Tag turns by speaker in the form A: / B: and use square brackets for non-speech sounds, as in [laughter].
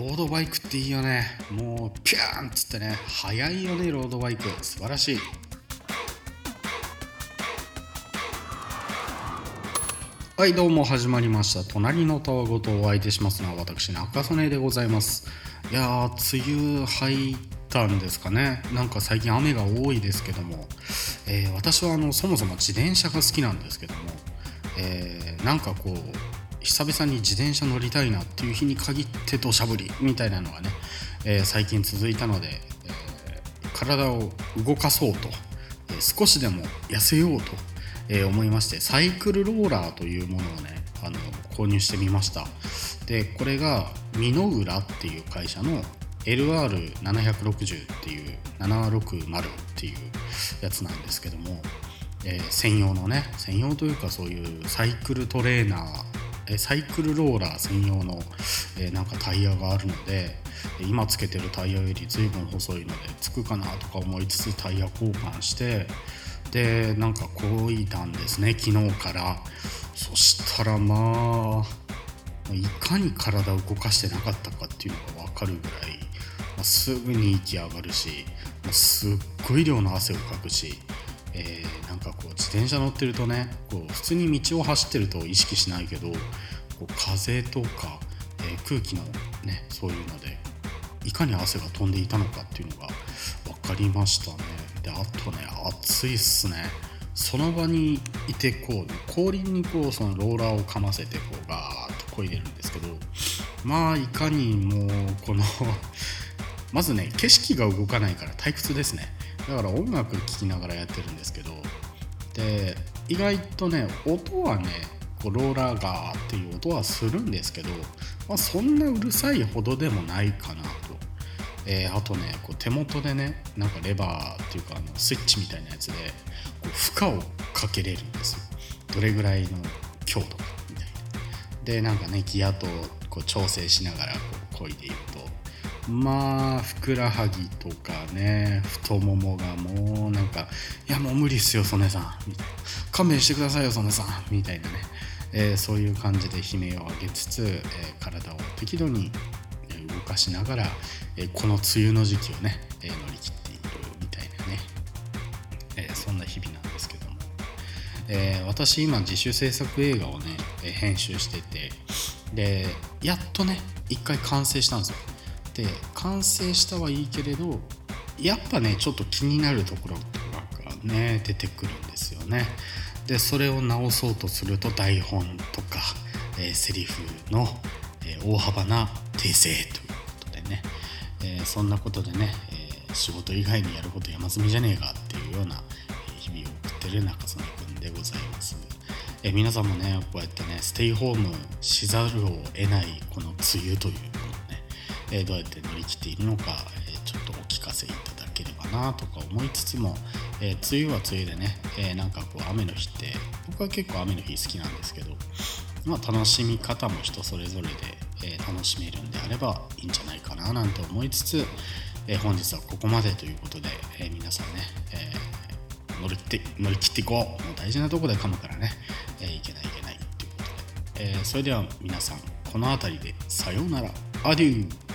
A: ロードバイクっていいよね。もうピューンっつってね。速いよねロードバイク。素晴らしい。はいどうも始まりました。隣のたわごとお相手しますのは私中曽根でございます。いやー梅雨入ったんですかね。なんか最近雨が多いですけども、えー、私はあのそもそも自転車が好きなんですけども、えー、なんかこう久々に自転車乗りたいなっていう日に限って土砂降りみたいなのがね、えー、最近続いたので、えー、体を動かそうと、えー、少しでも痩せようと、え思いましてサイクルローラーというものをねあの購入してみました。でこれが美濃浦っていう会社の LR760 っていう760っていうやつなんですけども、えー、専用のね専用というかそういうサイクルトレーナーサイクルローラー専用の、えなんかタイヤがあるので今つけてるタイヤより随分細いのでつくかなとか思いつつタイヤ交換してでなんかこいたんですね昨日から。そしたらまあいかに体を動かしてなかったかっていうのが分かるぐらい、まあ、すぐに息上がるしすっごい量の汗をかくしえー、なんかこう自転車乗ってるとねこう普通に道を走ってると意識しないけどこう風とか、えー、空気のねそういうのでいかに汗が飛んでいたのかっていうのが分かりましたね。であとね暑いっすね。その場にいてこう、ね、後輪にこうそのローラーをかませてこうガーッとこいでるんですけどまあいかにもうこの [laughs] まずね景色が動かないから退屈ですね。だから音楽聴きながらやってるんですけどで意外とね音はねこうローラーガーっていう音はするんですけど、まあ、そんなうるさいほどでもないかなと、えー、あとねこう手元でねなんかレバーっていうかあのスイッチみたいなやつでこう負荷をかけれるんですよ。どれぐらいの強度かみたいな。でなんかねギアとこう調整しながらこう漕いでいる。まあふくらはぎとかね太ももがもうなんか「いやもう無理っすよ曽根さん」「勘弁してくださいよ曽根さん」みたいなね、えー、そういう感じで悲鳴を上げつつ、えー、体を適度に動かしながら、えー、この梅雨の時期をね、え乗り切っているみたいなね、えそんな日々なんですけども、え私今自主制作映画をね、え編集してて。でやっとね一回完成したんですよ。って完成したはいいけれどやっぱねちょっと気になるところとかがね出てくるんですよね。でそれを直そうとすると台本とか、えー、セリフの、えー、大幅な訂正ということでね、えー、そんなことでね、え仕事以外にやること山積みじゃねえかっていうような日々を送ってる中曽根くんでございます。え皆さんもねこうやってねステイホームしざるを得ないこの梅雨というえどうやって乗り切っているのか、えちょっとお聞かせいただければなとか思いつつも、え梅雨は梅雨でね、えなんかこう雨の日って僕は結構雨の日好きなんですけど、まあ、楽しみ方も人それぞれで、え楽しめるんであればいいんじゃないかななんて思いつつ、え本日はここまでということで、え皆さんね、えー、乗り切って乗り切っていこう。もう大事なとこで噛むからね、え、いけないいけないということで、え、それでは皆さんこの辺りでさようなら。アデュー。